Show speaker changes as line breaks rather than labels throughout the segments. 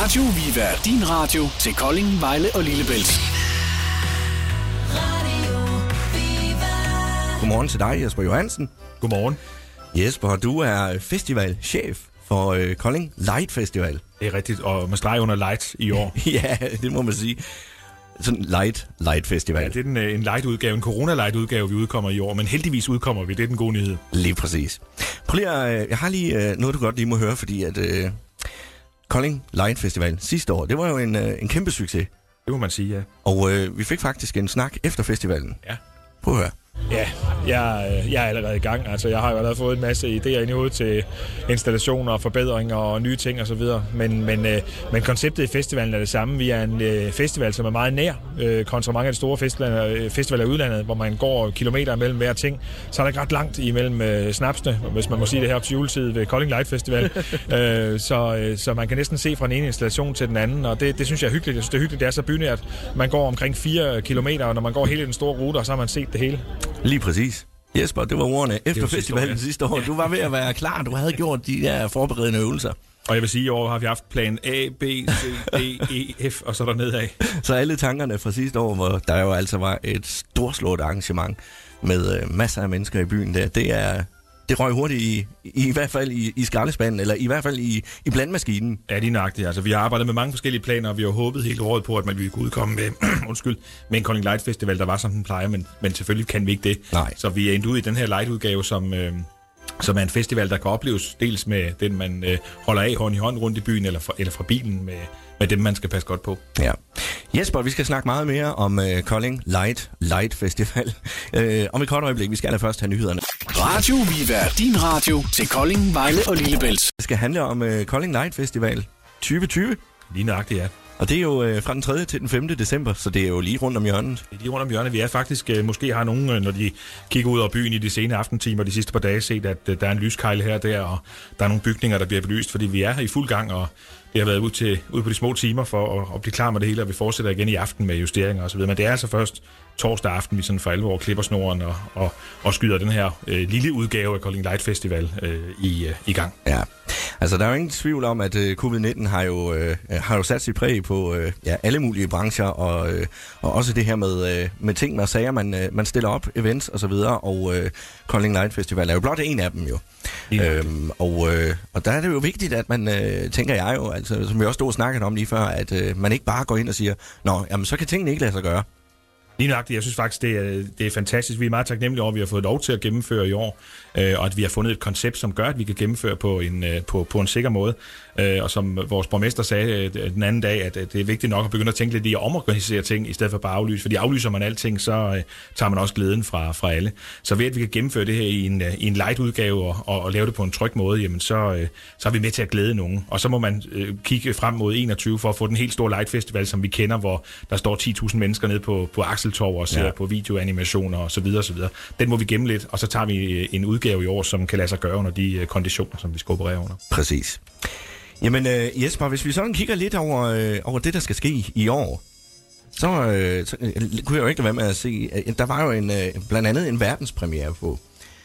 Radio Viva, din radio til Kolding, Vejle og Lillebælt.
Godmorgen til dig, Jesper Johansen.
Godmorgen.
Jesper, du er festivalchef for øh, Kolding Light Festival.
Det er rigtigt, og med streg under light i år.
ja, det må man sige. Sådan light, light festival.
Ja, det er den, øh, en light-udgave, en corona-light-udgave, vi udkommer i år, men heldigvis udkommer vi. Det er den gode nyhed.
Lige præcis. Prøv lige at, øh, jeg har lige øh, noget, du godt lige må høre, fordi at øh, Kolding Light Festival sidste år, det var jo en, øh, en kæmpe succes.
Det må man sige, ja.
Og øh, vi fik faktisk en snak efter festivalen.
Ja.
Prøv at høre.
Ja, jeg, jeg er allerede i gang. Altså, jeg har jo allerede fået en masse idéer ind i hovedet til installationer og forbedringer og nye ting osv. Men, men, øh, men konceptet i festivalen er det samme. Vi er en øh, festival, som er meget nær øh, kontra mange af de store festivaler, øh, festivaler i udlandet, hvor man går kilometer mellem hver ting. Så er der ikke ret langt imellem øh, snapsene, hvis man må sige det her op til juletid ved Kolding Light Festival. øh, så, øh, så man kan næsten se fra den ene installation til den anden, og det, det synes jeg er hyggeligt. Jeg synes, det er hyggeligt, det er så bynært. Man går omkring 4 kilometer, og når man går hele den store rute, og så har man set det hele.
Lige præcis. Jesper, det var ordene efter festivalen sidste år.
Ja.
Du var ved at være klar. Du havde gjort de der forberedende øvelser.
Og jeg vil sige, i år har vi haft plan A, B, C, D, E, F, og så der nedad.
Så alle tankerne fra sidste år, hvor der jo altså var et storslået arrangement med øh, masser af mennesker i byen der, det er det røg hurtigt i, i, i hvert fald i, i skraldespanden, eller i hvert fald i, i blandmaskinen.
Ja, det er nøjagtigt. Altså, vi har arbejdet med mange forskellige planer, og vi har håbet helt året på, at man ville kunne udkomme med, undskyld, med en Kolding Light Festival, der var som den plejer, men, men selvfølgelig kan vi ikke det.
Nej.
Så vi er endt ud i den her light-udgave, som, øh, som er en festival, der kan opleves dels med den, man øh, holder af hånd i hånd rundt i byen, eller fra, eller fra bilen med, med dem, man skal passe godt på.
Ja. Jesper, vi skal snakke meget mere om øh, Kolding Light Light Festival. øh, om et kort øjeblik, vi skal allerførst have nyhederne.
Radio Viva, din radio til Kolding, Vejle og Lillebælt.
Det skal handle om øh, Kolding Light Festival 2020.
Lige nøjagtigt, ja.
Og det er jo øh, fra den 3. til den 5. december, så det er jo lige rundt om hjørnet.
Det er lige rundt om hjørnet. Vi er faktisk, øh, måske har nogen, øh, når de kigger ud over byen i de sene aftentimer de sidste par dage, set, at øh, der er en lyskejle her og der, og der er nogle bygninger, der bliver belyst, fordi vi er i fuld gang, og vi har været ude, til, ude på de små timer for at, at blive klar med det hele, og vi fortsætter igen i aften med justeringer osv. Men det er altså først torsdag aften, vi sådan for alvor klipper snoren og, og, og skyder den her øh, lille udgave af Kolding Light Festival øh, i, øh, i gang.
Ja, altså der er jo ingen tvivl om, at øh, covid-19 har jo, øh, har jo sat sit præg på øh, ja, alle mulige brancher, og, øh, og også det her med, øh, med ting og sager, man, øh, man stiller op, events og så videre, og øh, Kolding Light Festival er jo blot en af dem jo.
Ja.
Øhm, og, øh, og der er det jo vigtigt, at man, øh, tænker jeg jo, altså, som vi også stod og snakkede om lige før, at øh, man ikke bare går ind og siger, nå, jamen så kan tingene ikke lade sig gøre.
Lige nøjagtigt. Jeg synes faktisk, det er, det er fantastisk. Vi er meget taknemmelige over, at vi har fået lov til at gennemføre i år, øh, og at vi har fundet et koncept, som gør, at vi kan gennemføre på en, øh, på, på en sikker måde. Øh, og som vores borgmester sagde øh, den anden dag, at øh, det er vigtigt nok at begynde at tænke lidt i at omorganisere ting, i stedet for bare at aflyse. Fordi aflyser man alting, så øh, tager man også glæden fra, fra alle. Så ved at vi kan gennemføre det her i en, øh, i en light udgave og, og, og lave det på en tryg måde, jamen så, øh, så er vi med til at glæde nogen. Og så må man øh, kigge frem mod 21 for at få den helt store light festival, som vi kender, hvor der står 10.000 mennesker nede på, på Akseltorv og ser
Ja.
ja. på videoanimationer og så videre, og så videre. Den må vi gemme lidt, og så tager vi øh, en udgave i år, som kan lade sig gøre under de øh, konditioner, som vi skal operere under.
Præcis. Jamen øh, Jesper, hvis vi sådan kigger lidt over, øh, over det, der skal ske i år, så, øh, så øh, kunne jeg jo ikke lade være med at se, øh, der var jo en, øh, blandt andet en verdenspremiere på.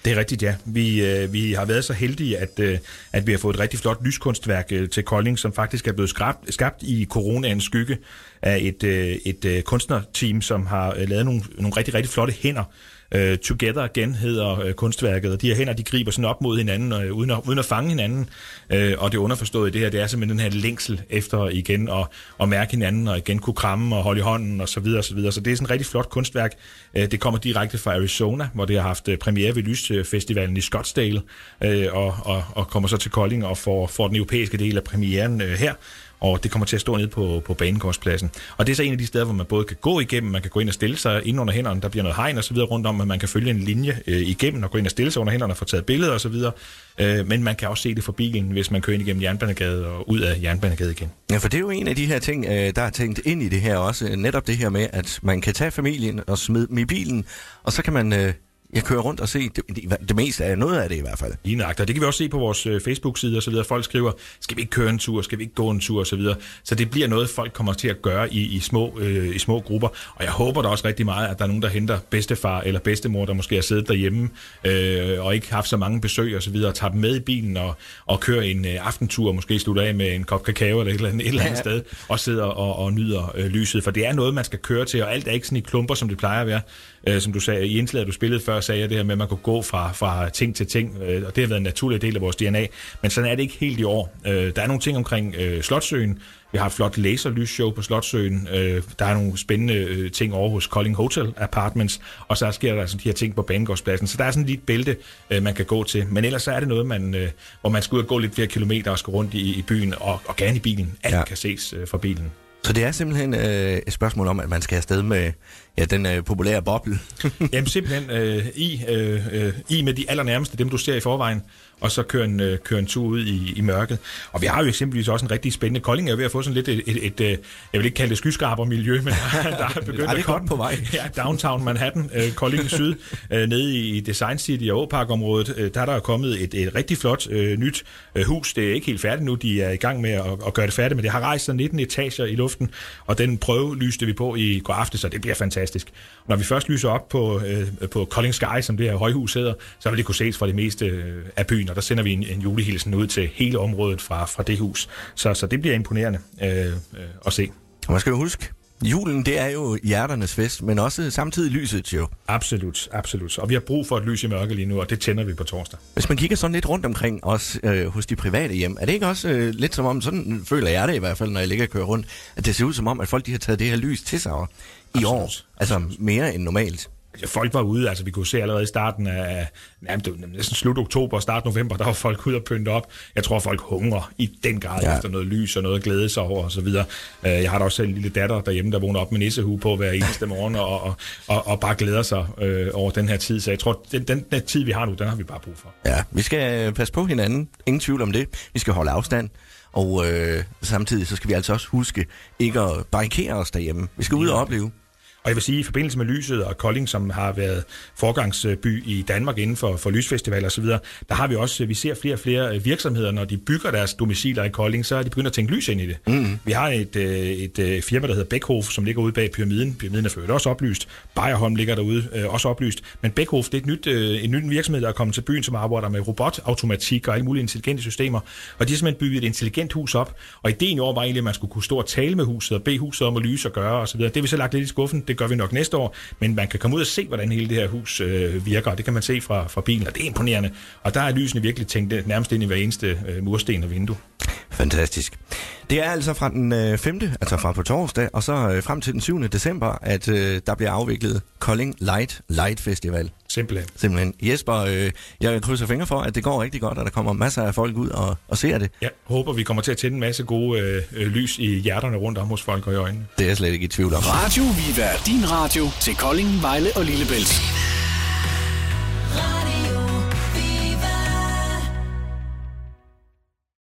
Det er rigtigt, ja. Vi, øh, vi har været så heldige, at, øh, at vi har fået et rigtig flot lyskunstværk øh, til Kolding, som faktisk er blevet skabt, skabt i coronaens skygge af et, øh, et øh, kunstnerteam, som har øh, lavet nogle, nogle rigtig, rigtig flotte hænder. Øh, Together Again hedder øh, kunstværket, og de her hænder, de griber sådan op mod hinanden, øh, uden, at, uden at fange hinanden. Øh, og det underforståede i det her, det er simpelthen den her længsel efter igen at, at mærke hinanden, og igen kunne kramme og holde i hånden, og så videre, og så videre. Så det er sådan et rigtig flot kunstværk. Øh, det kommer direkte fra Arizona, hvor det har haft øh, premiere ved Lysfestivalen i Scottsdale, øh, og, og, og kommer så til Kolding og får, får den europæiske del af premieren øh, her og det kommer til at stå nede på, på banegårdspladsen. Og det er så en af de steder, hvor man både kan gå igennem, man kan gå ind og stille sig ind under hænderne, der bliver noget hegn og så videre rundt om, men man kan følge en linje øh, igennem og gå ind og stille sig under hænderne og få taget billeder og så videre. Øh, men man kan også se det fra bilen, hvis man kører ind igennem Jernbanegade og ud af Jernbanegade igen.
Ja, for det er jo en af de her ting, øh, der er tænkt ind i det her også. Netop det her med, at man kan tage familien og smide dem i bilen, og så kan man øh, jeg kører rundt og se det, det, det meste af noget af det i hvert fald.
Lige nøjagtigt. Det kan vi også se på vores øh, Facebook-side og så videre. Folk skriver, skal vi ikke køre en tur, skal vi ikke gå en tur og så videre. Så det bliver noget, folk kommer til at gøre i, i, små, øh, i små grupper. Og jeg håber da også rigtig meget, at der er nogen, der henter bedstefar eller bedstemor, der måske har siddet derhjemme øh, og ikke haft så mange besøg og så videre, og tager dem med i bilen og, og kører en øh, aftentur, måske slutter af med en kop kakao eller et eller andet, et eller andet ja. sted, og sidder og, og nyder øh, lyset. For det er noget, man skal køre til, og alt er ikke sådan i klumper, som det plejer at være. Øh, som du sagde, i indslaget, du spillede før, sagde jeg det her med, at man kunne gå fra, fra ting til ting, øh, og det har været en naturlig del af vores DNA. Men sådan er det ikke helt i år. Øh, der er nogle ting omkring øh, Slotsøen. Vi har et flot laserlysshow på Slotsøen. Øh, der er nogle spændende øh, ting over hos Kolding Hotel Apartments, og så sker der altså de her ting på Banegårdspladsen. Så der er sådan lidt bælte, øh, man kan gå til. Men ellers så er det noget, man, øh, hvor man skal ud og gå lidt flere kilometer og skal rundt i, i byen, og, og gerne i bilen. Alt ja. kan ses øh, fra bilen.
Så det er simpelthen øh, et spørgsmål om, at man skal afsted med ja, den øh, populære boble.
Jamen simpelthen øh, i, øh, øh, i med de allernærmeste, dem du ser i forvejen, og så køre en, øh, køre en tur ud i, i mørket. Og vi har jo eksempelvis også en rigtig spændende Kolding er ved at få sådan lidt et, et, et, et jeg vil ikke kalde det skyskraber-miljø, men der, der er begyndt
at komme på vej.
Ja, downtown Manhattan, øh, Kolding Syd, øh, nede i Design City og Åpark-området, øh, der er der kommet et, et rigtig flot øh, nyt øh, hus. Det er ikke helt færdigt nu, de er i gang med at, at gøre det færdigt, men det har rejst sig 19 etager i luften, og den prøve lyste vi på i går aftes, så det bliver fantastisk. Når vi først lyser op på, øh, på Kolding Sky, som det her højhus hedder, så vil det kunne ses fra det meste øh, af byen, og der sender vi en, en julehilsen ud til hele området fra, fra det hus. Så, så det bliver imponerende øh, øh, at se.
Og man skal jo huske, Julen, det er jo hjerternes fest, men også samtidig lyset jo.
Absolut, absolut. Og vi har brug for et lys i mørke lige nu, og det tænder vi på torsdag.
Hvis man kigger sådan lidt rundt omkring os øh, hos de private hjem, er det ikke også øh, lidt som om, sådan føler jeg det i hvert fald, når jeg ligger og kører rundt, at det ser ud som om, at folk de har taget det her lys til sig i Absolut. år? Altså mere end normalt.
Altså, folk var ude, altså vi kunne se allerede i starten af, nærmest, næsten slut oktober og start november, der var folk ude og pynte op. Jeg tror, folk hungrer i den grad ja. efter noget lys og noget at glæde sig over og så videre. Øh, jeg har da også selv en lille datter derhjemme, der vågner op med nissehue på hver eneste morgen og, og, og, og bare glæder sig øh, over den her tid. Så jeg tror, den, den, den tid, vi har nu, den har vi bare brug for.
Ja, vi skal passe på hinanden. Ingen tvivl om det. Vi skal holde afstand. Og øh, samtidig så skal vi altså også huske ikke at barrikere os derhjemme. Vi skal ud og opleve.
Og jeg vil sige, i forbindelse med Lyset og Kolding, som har været forgangsby i Danmark inden for, for lysfestivaler osv., der har vi også, vi ser flere og flere virksomheder, når de bygger deres domiciler i Kolding, så er de begyndt at tænke lys ind i det. Mm. Vi har et, øh, et, et firma, der hedder Beckhof, som ligger ude bag pyramiden. Pyramiden er for også oplyst. Bayerholm ligger derude, øh, også oplyst. Men Beckhof, det er et nyt, øh, en ny virksomhed, der er kommet til byen, som arbejder med robotautomatik og alle mulige intelligente systemer. Og de har simpelthen bygget et intelligent hus op. Og ideen i år var egentlig, at man skulle kunne stå og tale med huset og bede huset om at lyse og gøre osv. Det har vi så lagt lidt i skuffen. Det det gør vi nok næste år, men man kan komme ud og se, hvordan hele det her hus øh, virker, og det kan man se fra, fra bilen, og det er imponerende. Og der er lysene virkelig tænkt nærmest ind i hver eneste øh, mursten og vindue.
Fantastisk. Det er altså fra den øh, 5., altså fra på torsdag, og så øh, frem til den 7. december, at øh, der bliver afviklet Kolding Light Light Festival.
Simpelthen.
Simpelthen. Jesper, øh, jeg krydser fingre for, at det går rigtig godt, og der kommer masser af folk ud og, og ser det.
Ja, håber vi kommer til at tænde en masse gode øh, øh, lys i hjerterne rundt om hos folk og i øjnene.
Det er jeg slet ikke i tvivl om.
Radio Viva, din radio til Kolding, Vejle og Lillebælt.